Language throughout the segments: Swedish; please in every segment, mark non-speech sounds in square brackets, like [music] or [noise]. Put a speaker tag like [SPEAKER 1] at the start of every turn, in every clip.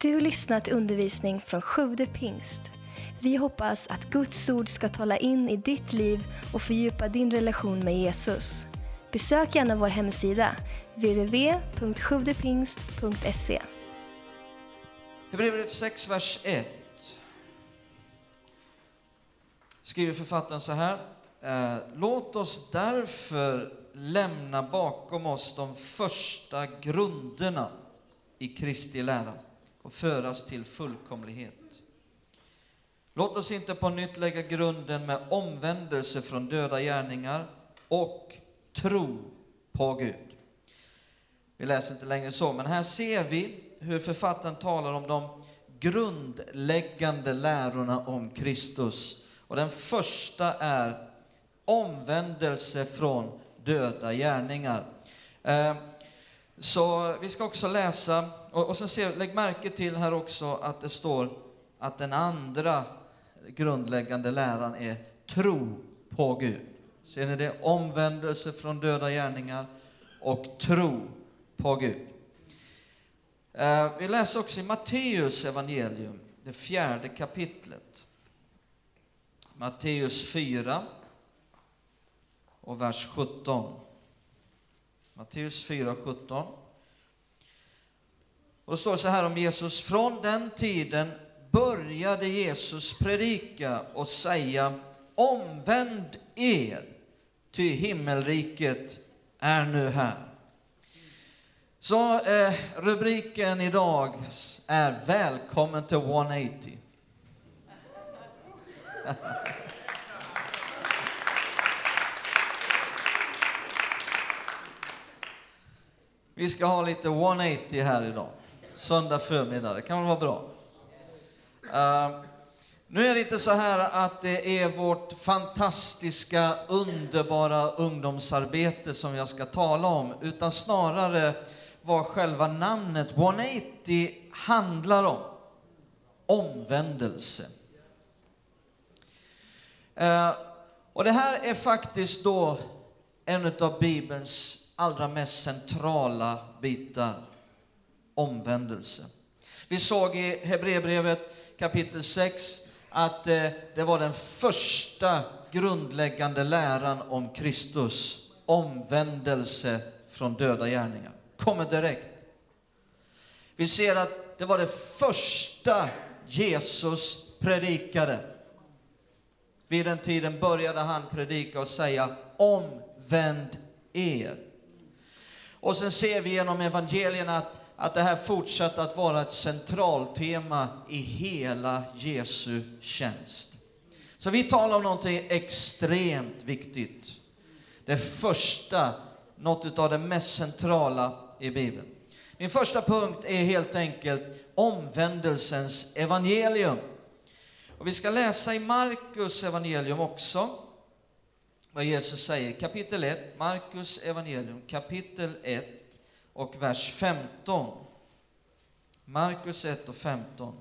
[SPEAKER 1] Du har lyssnat till undervisning från Sjude pingst. Vi hoppas att Guds ord ska tala in i ditt liv och fördjupa din relation med Jesus. Besök gärna vår hemsida, www.sjuvdepingst.se.
[SPEAKER 2] Hebreerbrevet 6, vers 1. Skriver författaren så här. Eh, Låt oss därför lämna bakom oss de första grunderna i Kristi lära och föras till fullkomlighet. Låt oss inte på nytt lägga grunden med omvändelse från döda gärningar och tro på Gud. Vi läser inte längre så, men här ser vi hur författaren talar om de grundläggande lärorna om Kristus. Och den första är omvändelse från döda gärningar. Eh, så vi ska också läsa, och, och sen ser, lägg märke till här också att det står att den andra grundläggande läran är tro på Gud. Ser ni det? Omvändelse från döda gärningar och tro på Gud. Eh, Vi läser också i Matteus evangelium, det fjärde kapitlet. Matteus 4 och vers 17. Matteus 4, 17. Och det står så här om Jesus. Från den tiden började Jesus predika och säga Omvänd er, ty himmelriket är nu här. Så eh, rubriken idag är Välkommen till 180. [laughs] Vi ska ha lite 180 här idag. Söndag förmiddag, det kan väl vara bra? Uh, nu är det inte så här att det är vårt fantastiska, underbara ungdomsarbete som jag ska tala om, utan snarare vad själva namnet 180 handlar om. Omvändelse. Uh, och det här är faktiskt då en av Bibelns allra mest centrala bitar. Omvändelse. Vi såg i Hebreerbrevet kapitel 6 att eh, det var den första grundläggande läran om Kristus. Omvändelse från döda gärningar. Kommer direkt. Vi ser att det var det första Jesus predikade. Vid den tiden började han predika och säga omvänd er. Och sen ser vi genom evangelierna att, att det här fortsatte att vara ett centraltema i hela Jesu tjänst. Så vi talar om någonting extremt viktigt. Det första, något av det mest centrala i Bibeln. Min första punkt är helt enkelt omvändelsens evangelium. Och vi ska läsa i Markus evangelium också vad Jesus säger. Kapitel 1, Markus evangelium, kapitel 1 och vers 15. Markus 1 och 15.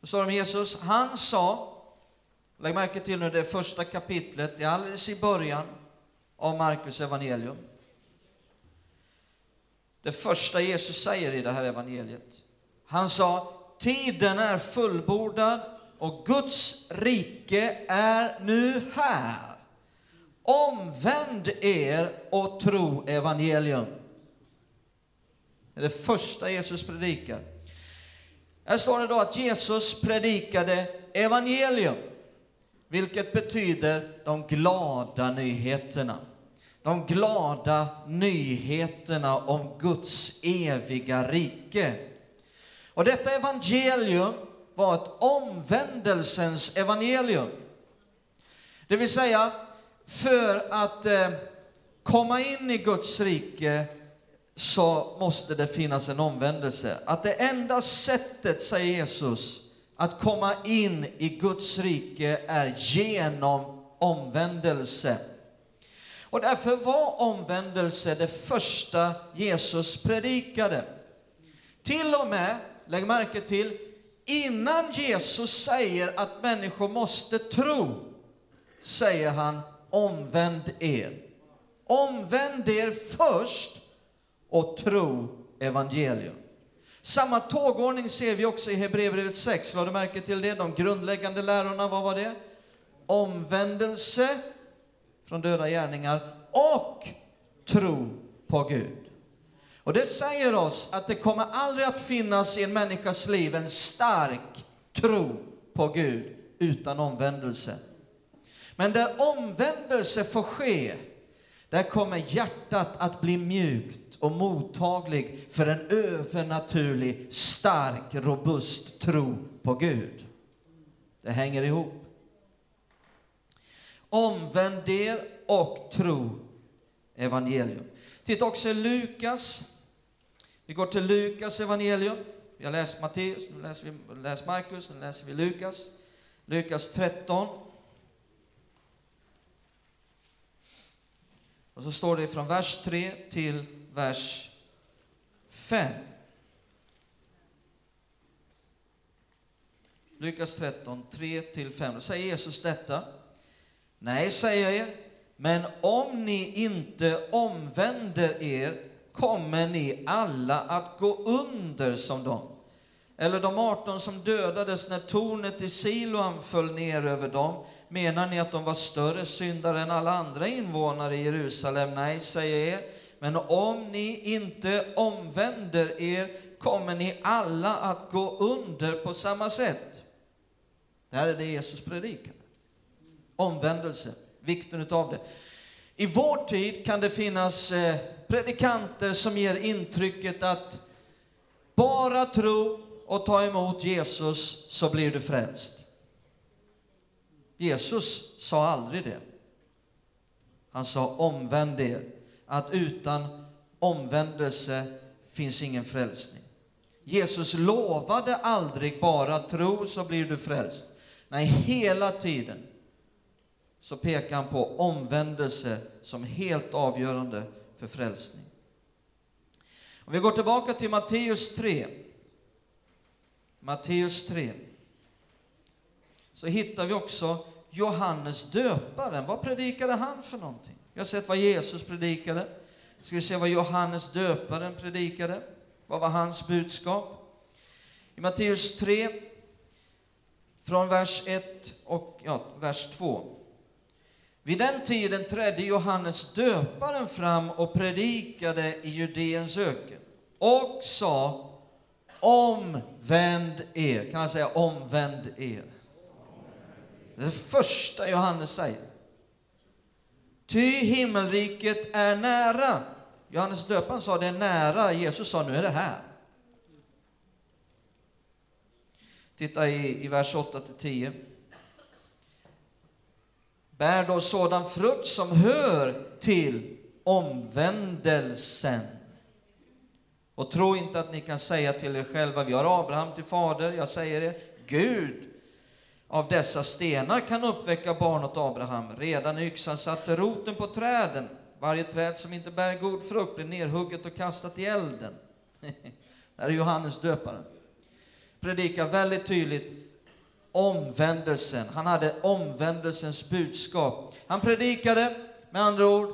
[SPEAKER 2] Då står det om Jesus, han sa, lägg märke till nu det första kapitlet, det är alldeles i början av Markus evangelium. Det första Jesus säger i det här evangeliet. Han sa, tiden är fullbordad och Guds rike är nu här. Omvänd er och tro evangelium. Det är det första Jesus predikar. Här står det då att Jesus predikade evangelium, vilket betyder de glada nyheterna. De glada nyheterna om Guds eviga rike. Och detta evangelium var ett omvändelsens evangelium. Det vill säga, för att eh, komma in i Guds rike så måste det finnas en omvändelse. Att det enda sättet, säger Jesus, att komma in i Guds rike är genom omvändelse. Och därför var omvändelse det första Jesus predikade. Till och med, lägg märke till, innan Jesus säger att människor måste tro, säger han omvänd er. Omvänd er först och tro evangelium. Samma tågordning ser vi också i Hebreerbrevet 6. Lade du märke till det? De grundläggande lärorna, vad var det? Omvändelse från döda gärningar och tro på Gud. Och det säger oss att det kommer aldrig att finnas i en människas liv en stark tro på Gud utan omvändelse. Men där omvändelse får ske, där kommer hjärtat att bli mjukt och mottaglig för en övernaturlig, stark, robust tro på Gud. Det hänger ihop. Omvänd er och tro evangelium. Titta också i Lukas. Vi går till Lukas evangelium. Vi har läst Matteus, nu läser vi läser Markus, nu läser vi Lukas. Lukas 13. Och så står det från vers 3 till vers 5. Lukas 13, 3-5. Då säger Jesus detta. Nej, säger jag er, men om ni inte omvänder er kommer ni alla att gå under som dem. Eller de 18 som dödades när tornet i Siloam föll ner över dem. Menar ni att de var större syndare än alla andra invånare i Jerusalem? Nej, säger jag er. Men om ni inte omvänder er kommer ni alla att gå under på samma sätt. Det här är det Jesus predikar. Omvändelse, vikten utav det. I vår tid kan det finnas eh, predikanter som ger intrycket att bara tro och ta emot Jesus så blir du frälst. Jesus sa aldrig det. Han sa omvänd er, att utan omvändelse finns ingen frälsning. Jesus lovade aldrig bara tro så blir du frälst. Nej, hela tiden så pekar han på omvändelse som helt avgörande för frälsning. Om vi går tillbaka till Matteus 3. Matteus 3. Så hittar vi också Johannes döparen. Vad predikade han för någonting? Vi har sett vad Jesus predikade. Ska vi se vad Johannes döparen predikade? Vad var hans budskap? I Matteus 3, från vers 1 och ja, vers 2. Vid den tiden trädde Johannes döparen fram och predikade i Judeens öken och sa Omvänd er. Kan han säga omvänd er? Det är det första Johannes säger. Ty himmelriket är nära. Johannes döparen sa det är nära, Jesus sa nu är det här. Titta i, i vers 8-10 bär då sådan frukt som hör till omvändelsen. Och tro inte att ni kan säga till er själva, vi har Abraham till fader. Jag säger er, Gud av dessa stenar kan uppväcka barn åt Abraham. Redan yxan satte roten på träden. Varje träd som inte bär god frukt blir nerhugget och kastat i elden. Det [laughs] här är Johannes döparen. Predikar väldigt tydligt omvändelsen. Han hade omvändelsens budskap. Han predikade med andra ord,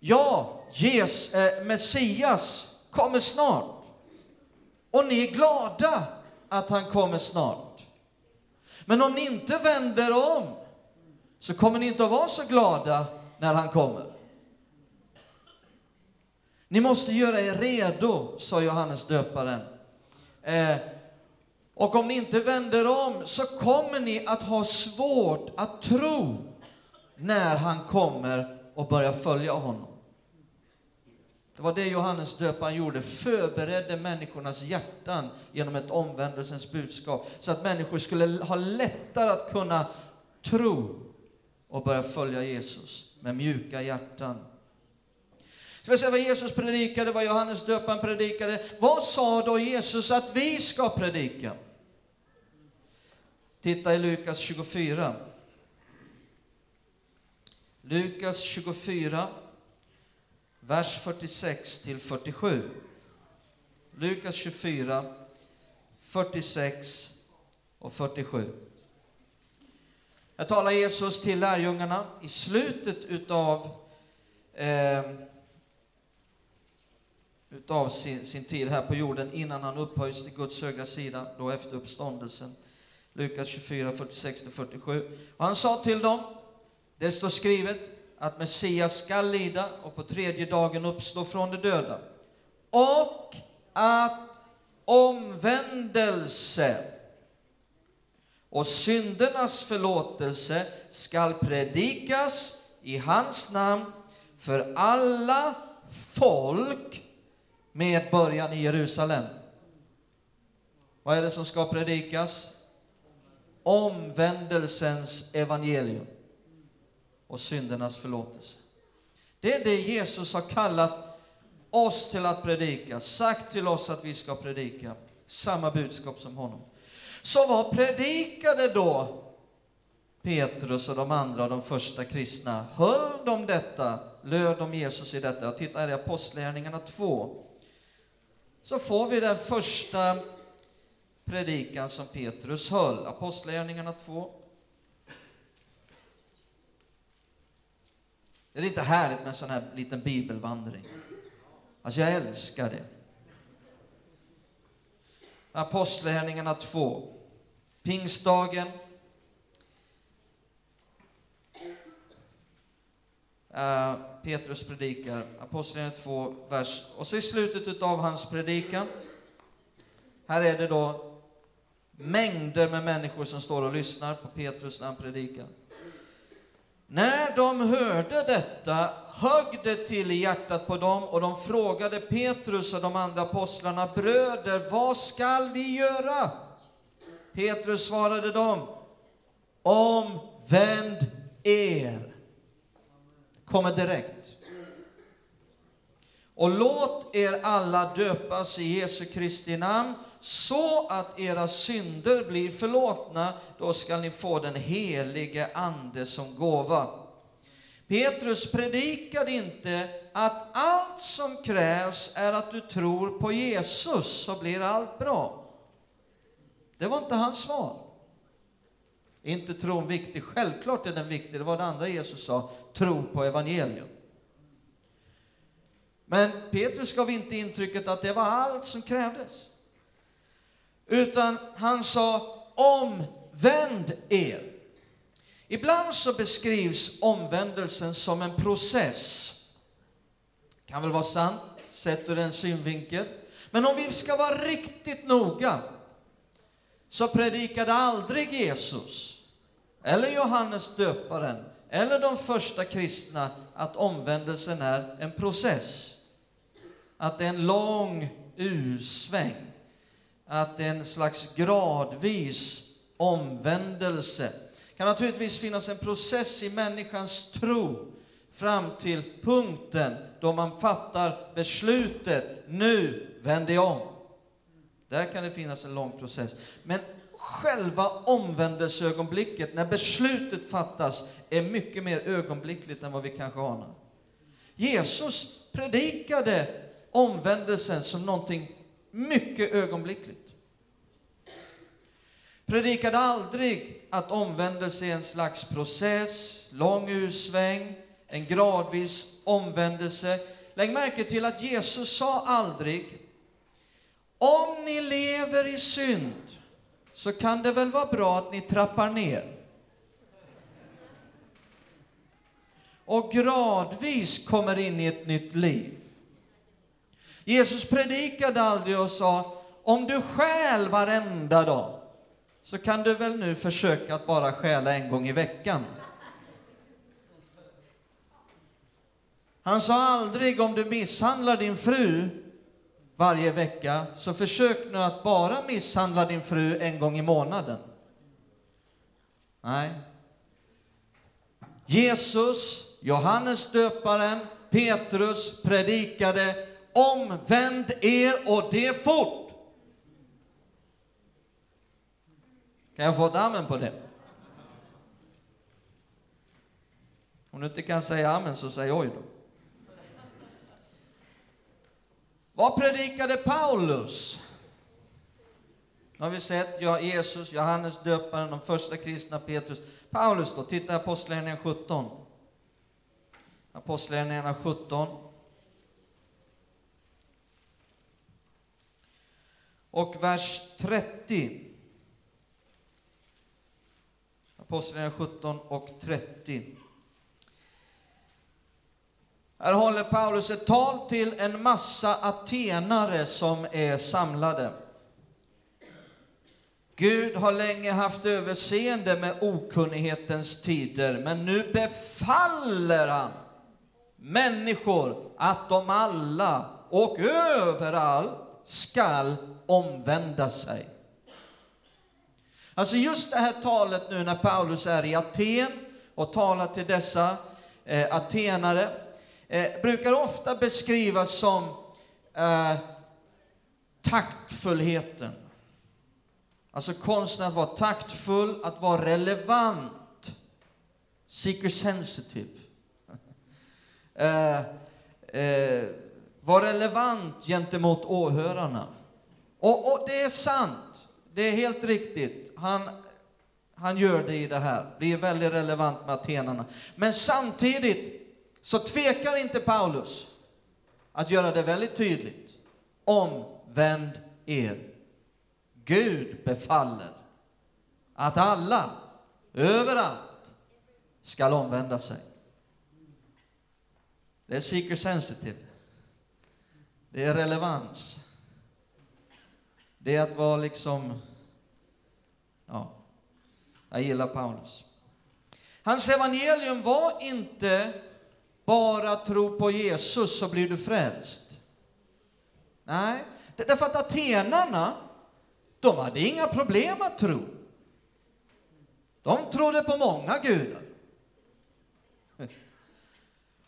[SPEAKER 2] ja, Jesus, eh, Messias kommer snart. Och ni är glada att han kommer snart. Men om ni inte vänder om så kommer ni inte att vara så glada när han kommer. Ni måste göra er redo, sa Johannes döparen. Eh, och om ni inte vänder om så kommer ni att ha svårt att tro när han kommer och börjar följa honom. Det var det Johannes döparen gjorde, förberedde människornas hjärtan genom ett omvändelsens budskap, så att människor skulle ha lättare att kunna tro och börja följa Jesus med mjuka hjärtan. Ska vi se vad Jesus predikade, vad Johannes döparen predikade. Vad sa då Jesus att vi ska predika? Titta i Lukas 24. Lukas 24, vers 46 till 47. Lukas 24, 46 och 47. Här talar Jesus till lärjungarna i slutet utav eh, utav sin, sin tid här på jorden innan han upphöjs till Guds högra sida, då efter uppståndelsen. Lukas 24, 46-47. Och han sa till dem, det står skrivet att Messias skall lida och på tredje dagen uppstå från de döda. Och att omvändelse och syndernas förlåtelse skall predikas i hans namn för alla folk med början i Jerusalem. Vad är det som ska predikas? Omvändelsens evangelium och syndernas förlåtelse. Det är det Jesus har kallat oss till att predika, sagt till oss att vi ska predika. Samma budskap som honom. Så vad predikade då Petrus och de andra, de första kristna? Höll de detta? Löd de Jesus i detta? Titta här i Apostlagärningarna 2. Så får vi den första predikan som Petrus höll, Apostlagärningarna 2. Det är inte härligt med en sån här liten bibelvandring? Alltså, jag älskar det. Apostlagärningarna 2. Pingstdagen. Uh, Petrus predikar, Apostlagärningarna 2, vers. Och så i slutet av hans predikan, här är det då mängder med människor som står och lyssnar på Petrus när han predikar. När de hörde detta högg det till i hjärtat på dem och de frågade Petrus och de andra apostlarna, bröder, vad skall vi göra? Petrus svarade dem, omvänd er. Kommer direkt. Och låt er alla döpas i Jesu Kristi namn så att era synder blir förlåtna, då skall ni få den helige Ande som gåva. Petrus predikade inte att allt som krävs är att du tror på Jesus, så blir allt bra. Det var inte hans svar. Inte tron viktig? Självklart är den viktig. Det var det andra Jesus sa, tro på evangelium. Men Petrus gav inte intrycket att det var allt som krävdes. Utan han sa, omvänd er. Ibland så beskrivs omvändelsen som en process. Kan väl vara sant, sett ur en synvinkel. Men om vi ska vara riktigt noga, så predikade aldrig Jesus, eller Johannes döparen, eller de första kristna att omvändelsen är en process. Att det är en lång U-sväng att det är en slags gradvis omvändelse. Det kan naturligtvis finnas en process i människans tro fram till punkten då man fattar beslutet, nu vänder jag om. Där kan det finnas en lång process. Men själva omvändelseögonblicket, när beslutet fattas, är mycket mer ögonblickligt än vad vi kanske anar. Jesus predikade omvändelsen som någonting mycket ögonblickligt. Predikade aldrig att omvändelse är en slags process, lång ursväng, en gradvis omvändelse. Lägg märke till att Jesus sa aldrig, om ni lever i synd så kan det väl vara bra att ni trappar ner. Och gradvis kommer in i ett nytt liv. Jesus predikade aldrig och sa, om du stjäl varenda dag, så kan du väl nu försöka att bara stjäla en gång i veckan. Han sa aldrig, om du misshandlar din fru varje vecka, så försök nu att bara misshandla din fru en gång i månaden. Nej. Jesus, Johannes döparen, Petrus predikade Omvänd er och det fort. Kan jag få ett amen på det? Om du inte kan säga amen så säg oj då. Vad predikade Paulus? Nu har vi sett ja, Jesus, Johannes döparen, de första kristna, Petrus. Paulus då, titta Apostlagärningarna 17. Apostlagärningarna 17. Och vers 30. Apostlagärningarna 17 och 30. Här håller Paulus ett tal till en massa atenare som är samlade. Gud har länge haft överseende med okunnighetens tider, men nu befaller han människor att de alla och överallt skall omvända sig. Alltså just det här talet nu när Paulus är i Aten och talar till dessa eh, atenare eh, brukar ofta beskrivas som eh, taktfullheten. Alltså konsten att vara taktfull, att vara relevant. Seeker sensitive. [laughs] eh, eh, var relevant gentemot åhörarna. Och, och, det är sant, det är helt riktigt. Han, han gör det i det här, blir väldigt relevant med atenarna. Men samtidigt så tvekar inte Paulus att göra det väldigt tydligt. Omvänd er. Gud befaller att alla, överallt, skall omvända sig. Det är seeker sensitive. Det är relevans. Det är att vara liksom, ja, jag gillar Paulus. Hans evangelium var inte bara tro på Jesus så blir du frälst. Nej, därför att atenarna, de hade inga problem att tro. De trodde på många gudar. [laughs]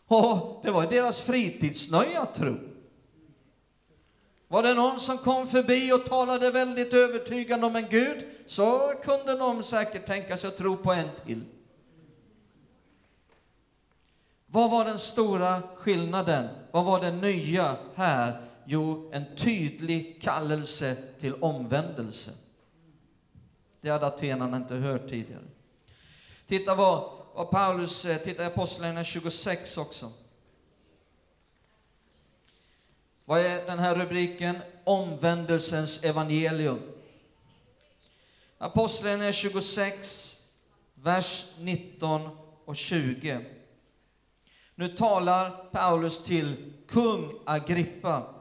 [SPEAKER 2] Och det var deras fritidsnöje att tro. Var det någon som kom förbi och talade väldigt övertygande om en Gud, så kunde de säkert tänka sig att tro på en till. Vad var den stora skillnaden? Vad var det nya här? Jo, en tydlig kallelse till omvändelse. Det hade atenarna inte hört tidigare. Titta vad, vad Paulus, eh, titta i Apostlagärningarna 26 också. Vad är den här rubriken? Omvändelsens evangelium. Apostlagärningarna 26, vers 19 och 20. Nu talar Paulus till kung Agrippa.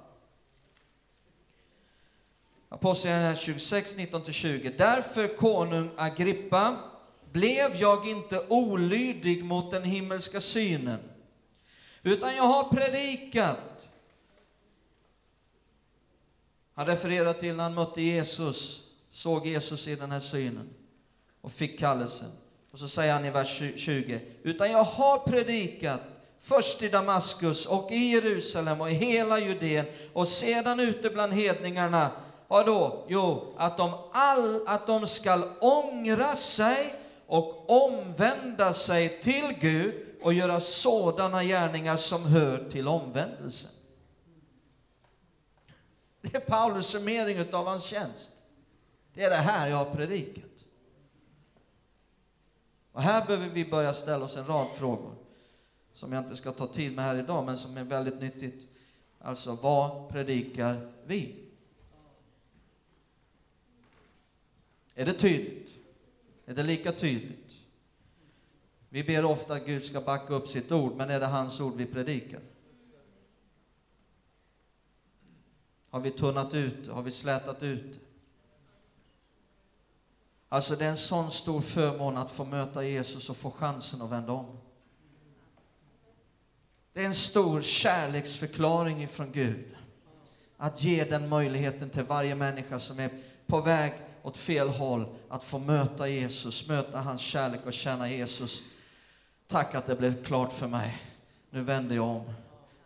[SPEAKER 2] Apostlagärningarna 26, 19-20. Därför, konung Agrippa, blev jag inte olydig mot den himmelska synen, utan jag har predikat Han refererar till när han mötte Jesus, såg Jesus i den här synen och fick kallelsen. Och så säger han i vers 20, utan jag har predikat först i Damaskus och i Jerusalem och i hela Judeen och sedan ute bland hedningarna. vadå? Jo, att de, all, att de skall ångra sig och omvända sig till Gud och göra sådana gärningar som hör till omvändelsen. Det är Paulus summering av hans tjänst. Det är det här jag har predikat. Och här behöver vi börja ställa oss en rad frågor som jag inte ska ta tid med här idag, men som är väldigt nyttigt. Alltså, vad predikar vi? Är det tydligt? Är det lika tydligt? Vi ber ofta att Gud ska backa upp sitt ord, men är det hans ord vi predikar? Har vi tunnat ut Har vi slätat ut Alltså det är en sån stor förmån att få möta Jesus och få chansen att vända om. Det är en stor kärleksförklaring ifrån Gud. Att ge den möjligheten till varje människa som är på väg åt fel håll, att få möta Jesus, möta hans kärlek och känna Jesus. Tack att det blev klart för mig. Nu vänder jag om.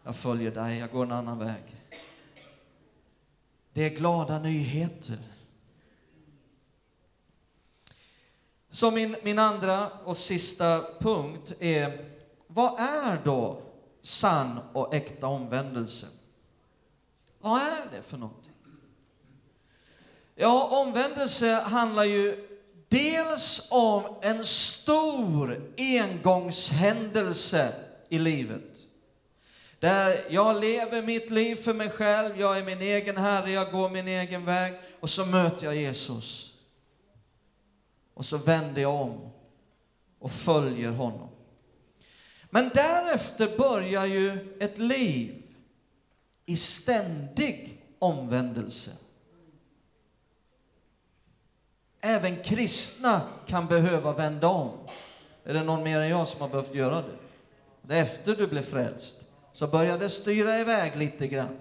[SPEAKER 2] Jag följer dig, jag går en annan väg. Det är glada nyheter. Så min, min andra och sista punkt är, vad är då sann och äkta omvändelse? Vad är det för någonting? Ja, omvändelse handlar ju dels om en stor engångshändelse i livet. Där jag lever mitt liv för mig själv, jag är min egen herre, jag går min egen väg. Och så möter jag Jesus. Och så vänder jag om och följer honom. Men därefter börjar ju ett liv i ständig omvändelse. Även kristna kan behöva vända om. Är det någon mer än jag som har behövt göra det? Efter du blev frälst så började det styra iväg lite grann.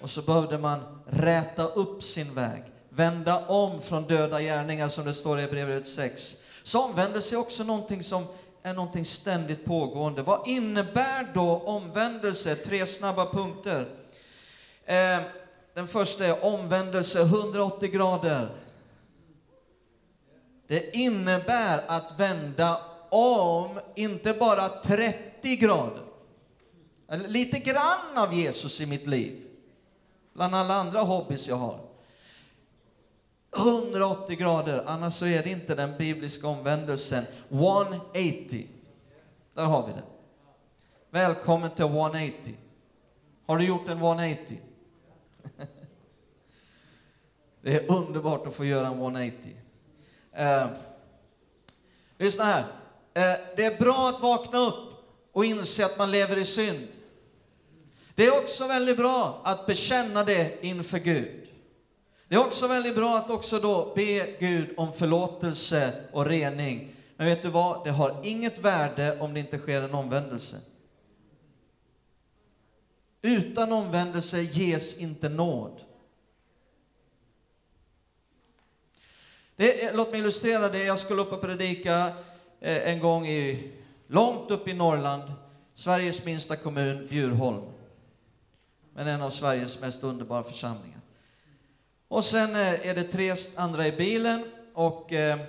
[SPEAKER 2] Och så behövde man räta upp sin väg, vända om från döda gärningar som det står i Hebreerbrevet 6. Så omvändelse är också någonting som är någonting ständigt pågående. Vad innebär då omvändelse? Tre snabba punkter. Eh, den första är omvändelse 180 grader. Det innebär att vända om, inte bara 30 grader. Eller lite grann av Jesus i mitt liv. Bland alla andra hobbys jag har. 180 grader, annars så är det inte den bibliska omvändelsen. 180. Där har vi det. Välkommen till 180. Har du gjort en 180? [laughs] Det är underbart att få göra en 180. Eh, lyssna här. Eh, det är bra att vakna upp och inse att man lever i synd. Det är också väldigt bra att bekänna det inför Gud. Det är också väldigt bra att också då be Gud om förlåtelse och rening. Men vet du vad? Det har inget värde om det inte sker en omvändelse. Utan omvändelse ges inte nåd. Det, låt mig illustrera det. Jag skulle upp och predika eh, en gång i, långt upp i Norrland, Sveriges minsta kommun, Bjurholm. Men en av Sveriges mest underbara församlingar. Och sen eh, är det tre andra i bilen och eh,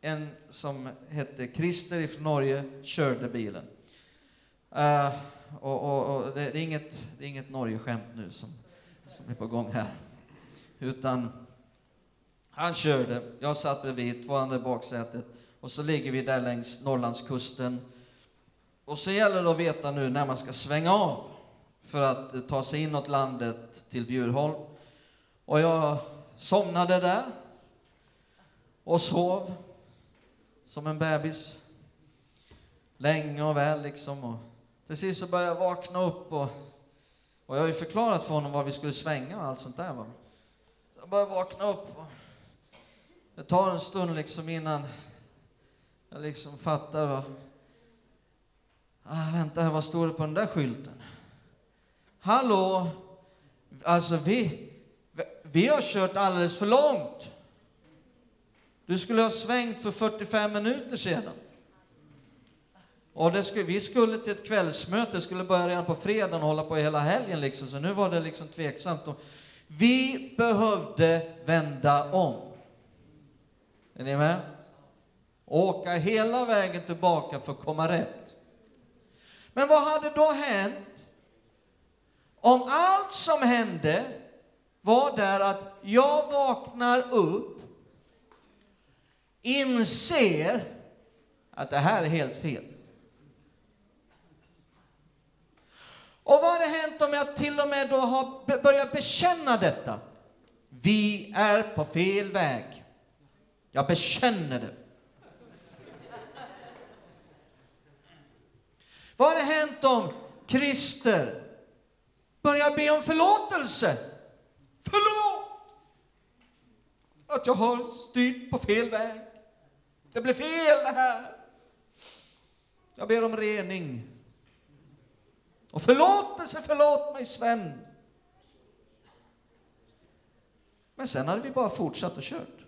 [SPEAKER 2] en som hette Christer från Norge körde bilen. Eh, och, och, och det, är inget, det är inget Norge-skämt nu som, som är på gång här. Utan han körde, jag satt bredvid, två andra i baksätet. Och så ligger vi där längs Norrlandskusten. Och så gäller det att veta nu när man ska svänga av för att ta sig inåt landet till Bjurholm. Och jag somnade där och sov som en bebis. Länge och väl liksom. Och till sist så började jag vakna upp och, och jag har ju förklarat för honom var vi skulle svänga och allt sånt där. Va? Jag började vakna upp och det tar en stund liksom innan jag liksom fattar vad... Ah, vänta, vad står det på den där skylten? Hallå! Alltså, vi, vi har kört alldeles för långt. Du skulle ha svängt för 45 minuter sedan. Och det skulle, vi skulle till ett kvällsmöte, skulle börja redan på fredagen och hålla på hela helgen liksom, så nu var det liksom tveksamt. Vi behövde vända om. Är ni med? Åka hela vägen tillbaka för att komma rätt. Men vad hade då hänt om allt som hände var där att jag vaknar upp, inser att det här är helt fel. Och vad hade hänt om jag till och med då har börjat bekänna detta? Vi är på fel väg. Jag bekänner det. Vad hade hänt om Christer Börja be om förlåtelse? Förlåt! Att jag har styrt på fel väg. Det blev fel det här. Jag ber om rening. Och förlåtelse, förlåt mig Sven. Men sen hade vi bara fortsatt och kört.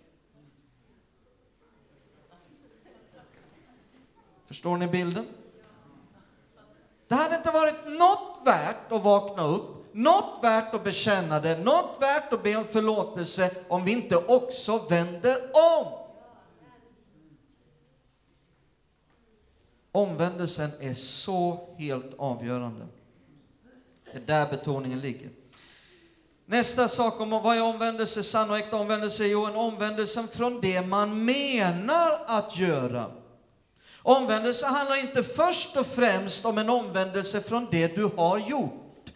[SPEAKER 2] Förstår ni bilden? Det hade inte varit något värt att vakna upp, något värt att bekänna det, något värt att be om förlåtelse om vi inte också vänder om. Omvändelsen är så helt avgörande. Det är där betoningen ligger. Nästa sak om vad är omvändelse, sann och äkta omvändelse? Jo, en omvändelse från det man menar att göra Omvändelse handlar inte först och främst om en omvändelse från det du har gjort.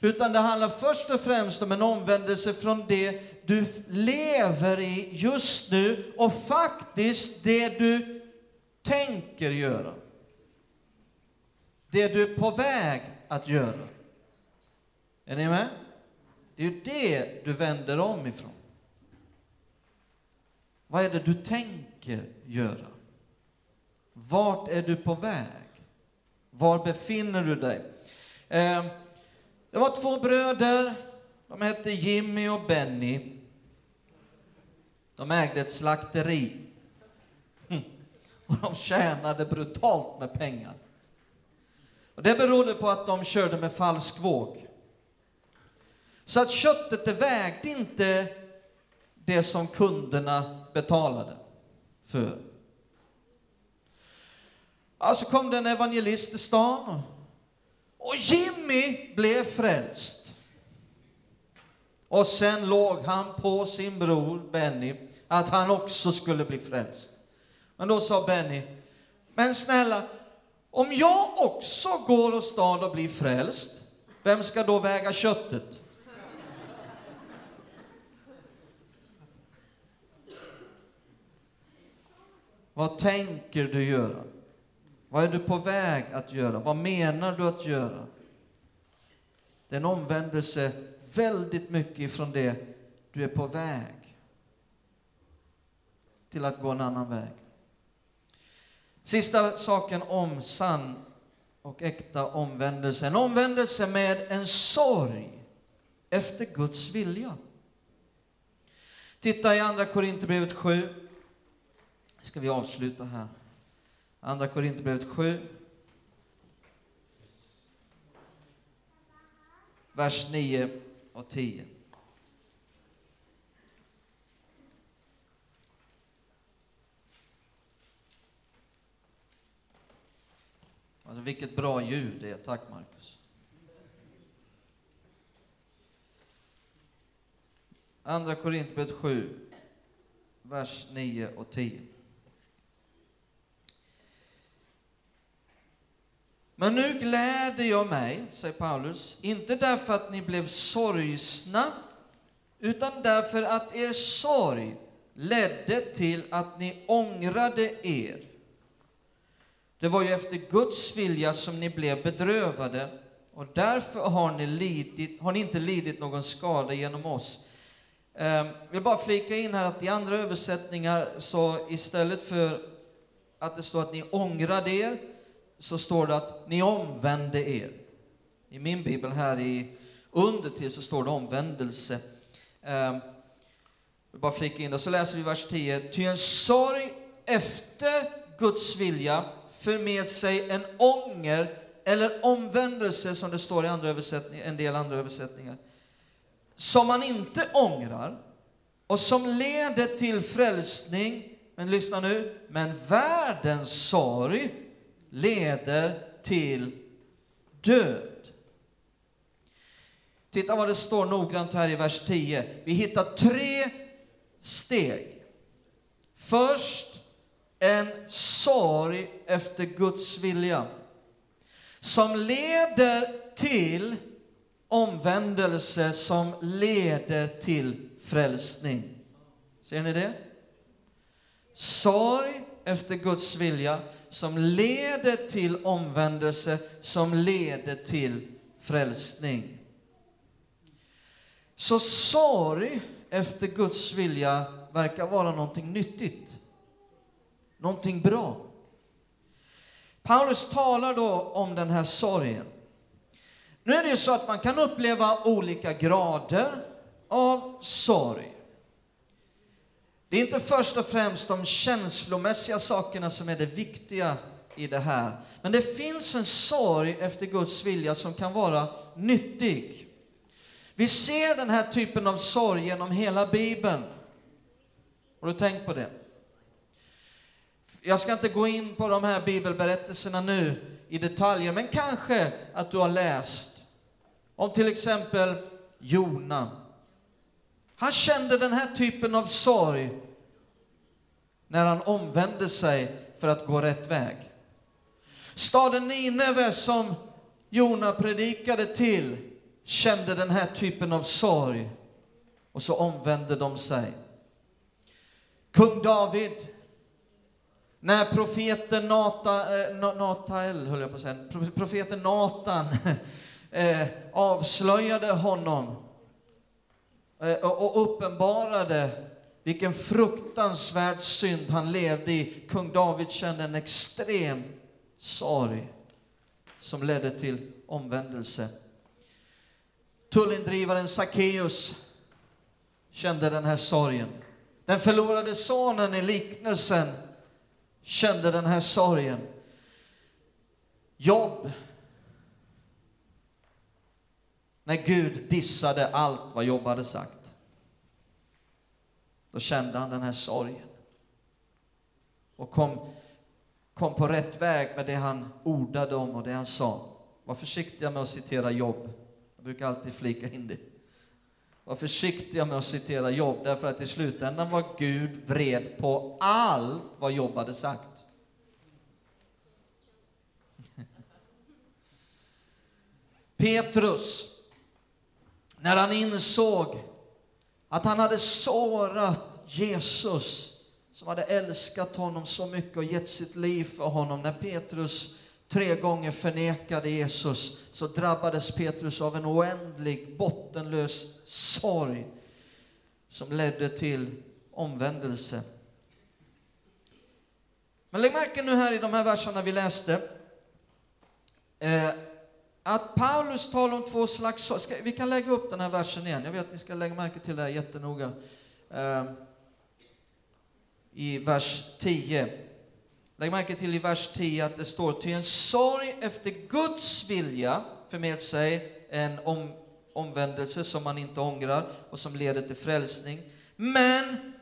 [SPEAKER 2] Utan det handlar först och främst om en omvändelse från det du lever i just nu och faktiskt det du tänker göra. Det du är på väg att göra. Är ni med? Det är ju det du vänder om ifrån. Vad är det du tänker göra? Vart är du på väg? Var befinner du dig? Eh, det var två bröder, de hette Jimmy och Benny. De ägde ett slakteri. Hm. Och de tjänade brutalt med pengar. Och det berodde på att de körde med falsk våg. Så att köttet det vägde inte det som kunderna betalade för. Alltså kom det en evangelist till stan och Jimmy blev frälst. Och sen låg han på sin bror Benny att han också skulle bli frälst. Men då sa Benny, men snälla, om jag också går och stad och blir frälst, vem ska då väga köttet? Vad tänker du göra? Vad är du på väg att göra? Vad menar du att göra? Det är en omvändelse väldigt mycket ifrån det du är på väg till att gå en annan väg. Sista saken om sann och äkta omvändelse. En omvändelse med en sorg efter Guds vilja. Titta i Andra Korinthierbrevet 7. Ska vi avsluta här. Andra Korinthierbrevet 7. Vers 9 och 10. Alltså vilket bra ljud det är. Tack Markus. Andra Korinthierbrevet 7, vers 9 och 10. Men nu gläder jag mig, säger Paulus, inte därför att ni blev sorgsna, utan därför att er sorg ledde till att ni ångrade er. Det var ju efter Guds vilja som ni blev bedrövade, och därför har ni, lidit, har ni inte lidit någon skada genom oss. Ehm, jag vill bara flika in här att i andra översättningar, så istället för att det står att ni ångrade er, så står det att ni omvände er. I min bibel här i under till så står det omvändelse. Eh, bara flika in det. Så läser vi vers 10. Ty en sorg efter Guds vilja för med sig en ånger eller omvändelse, som det står i andra översättningar, en del andra översättningar, som man inte ångrar och som leder till frälsning, men lyssna nu, men världens sorg leder till död. Titta vad det står noggrant här i vers 10. Vi hittar tre steg. Först en sorg efter Guds vilja som leder till omvändelse som leder till frälsning. Ser ni det? Sorg efter Guds vilja som leder till omvändelse, som leder till frälsning. Så sorg efter Guds vilja verkar vara någonting nyttigt, någonting bra. Paulus talar då om den här sorgen. Nu är det ju så att man kan uppleva olika grader av sorg. Det är inte först och främst de känslomässiga sakerna som är det viktiga i det här. Men det finns en sorg efter Guds vilja som kan vara nyttig. Vi ser den här typen av sorg genom hela Bibeln. Har du tänkt på det? Jag ska inte gå in på de här bibelberättelserna nu i detaljer, men kanske att du har läst om till exempel Jona han kände den här typen av sorg när han omvände sig för att gå rätt väg. Staden Nineve som Jona predikade till kände den här typen av sorg och så omvände de sig. Kung David, när profeten Nata, eh, Natael, höll jag på att säga, profeten Natan [laughs] eh, avslöjade honom Eh, och uppenbarade vilken fruktansvärd synd han levde i. Kung David kände en extrem sorg som ledde till omvändelse. Tullindrivaren Sackeus kände den här sorgen. Den förlorade sonen i liknelsen kände den här sorgen. Jobb, när Gud dissade allt vad Jobb hade sagt, då kände han den här sorgen och kom, kom på rätt väg med det han ordade om och det han sa. Var försiktiga med att citera Jobb. Jag brukar alltid flika in det. Var försiktiga med att citera Jobb, därför att i slutändan var Gud vred på allt vad Jobb hade sagt. [laughs] Petrus, när han insåg att han hade sårat Jesus, som hade älskat honom så mycket och gett sitt liv för honom. När Petrus tre gånger förnekade Jesus så drabbades Petrus av en oändlig, bottenlös sorg som ledde till omvändelse. Men lägg märke nu här i de här verserna vi läste, eh, att Paulus talar om två slags sorg. Vi kan lägga upp den här versen igen, jag vill att ni ska lägga märke till det här jättenoga. Eh, I vers 10. Lägg märke till i vers 10 att det står till en sorg efter Guds vilja för med sig en om, omvändelse som man inte ångrar och som leder till frälsning. Men,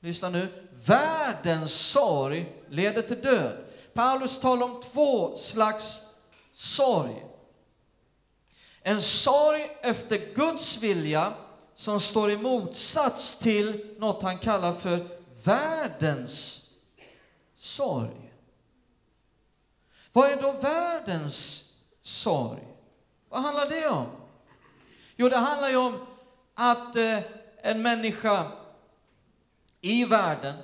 [SPEAKER 2] lyssna nu, världens sorg leder till död. Paulus talar om två slags sorg. En sorg efter Guds vilja som står i motsats till något han kallar för världens sorg. Vad är då världens sorg? Vad handlar det om? Jo, det handlar ju om att eh, en människa i världen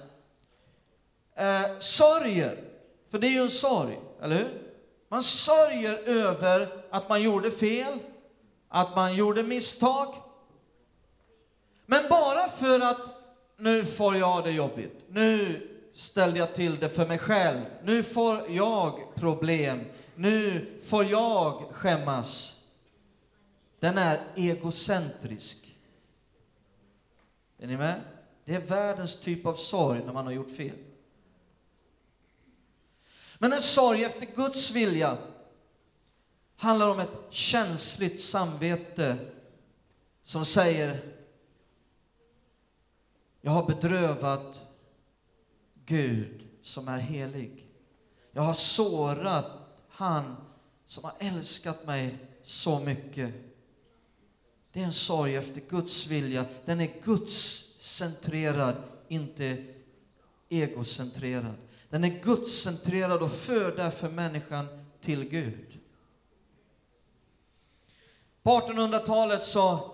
[SPEAKER 2] eh, sörjer. För det är ju en sorg, eller hur? Man sörjer över att man gjorde fel, att man gjorde misstag. Men bara för att nu får jag det jobbigt, nu ställde jag till det för mig själv. Nu får jag problem. Nu får jag skämmas. Den är egocentrisk. Är ni med? Det är världens typ av sorg när man har gjort fel. Men en sorg efter Guds vilja handlar om ett känsligt samvete som säger jag har bedrövat Gud som är helig. Jag har sårat han som har älskat mig så mycket. Det är en sorg efter Guds vilja. Den är Gudscentrerad, inte egocentrerad. Den är Gudscentrerad och för därför människan till Gud. På 1800-talet så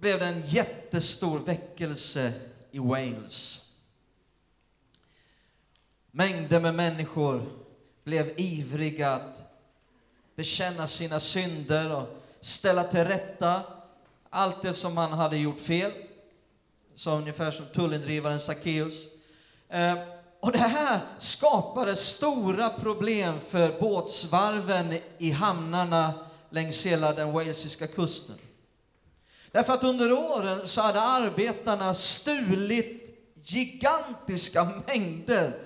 [SPEAKER 2] blev det en jättestor väckelse i Wales. Mängder med människor blev ivriga att bekänna sina synder och ställa till rätta allt det som man hade gjort fel. Så ungefär som tullindrivaren Sackeus. Eh, och det här skapade stora problem för båtsvarven i hamnarna längs hela den walesiska kusten. Därför att under åren så hade arbetarna stulit gigantiska mängder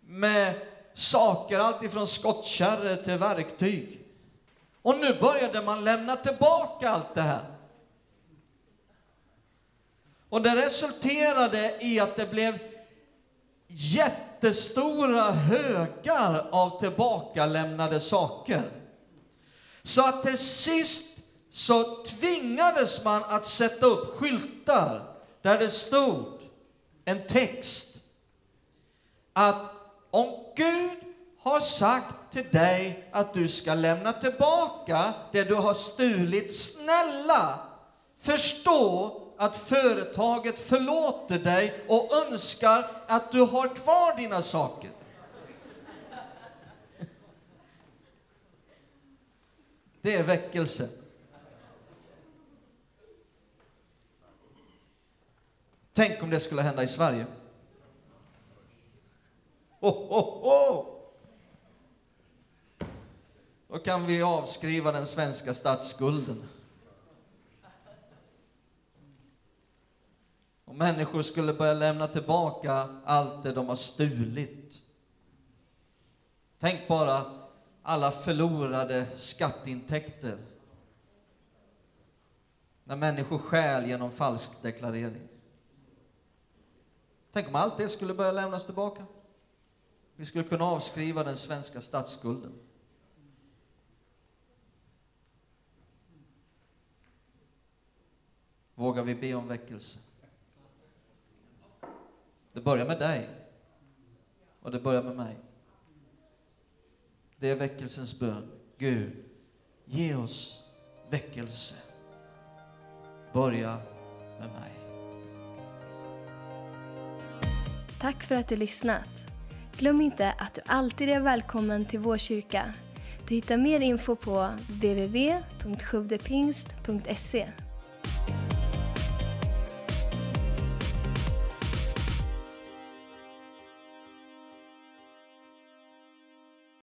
[SPEAKER 2] med saker, allt ifrån skottkärror till verktyg. Och nu började man lämna tillbaka allt det här. Och det resulterade i att det blev jättestora högar av tillbakalämnade saker. Så att till sist så tvingades man att sätta upp skyltar där det stod en text att om Gud har sagt till dig att du ska lämna tillbaka det du har stulit, snälla förstå att företaget förlåter dig och önskar att du har kvar dina saker. Det är väckelse. Tänk om det skulle hända i Sverige. Ho, ho, ho. Då kan vi avskriva den svenska statsskulden. Om människor skulle börja lämna tillbaka allt det de har stulit. Tänk bara alla förlorade skatteintäkter. När människor stjäl genom falsk deklarering. Tänk om allt det skulle börja lämnas tillbaka. Vi skulle kunna avskriva den svenska statsskulden. Vågar vi be om väckelse? Det börjar med dig. Och det börjar med mig. Det är väckelsens bön. Gud, ge oss väckelse. Börja med mig.
[SPEAKER 1] Tack för att du lyssnat. Glöm inte att du alltid är välkommen till vår kyrka. Du hittar mer info på www.sjuvdepingst.se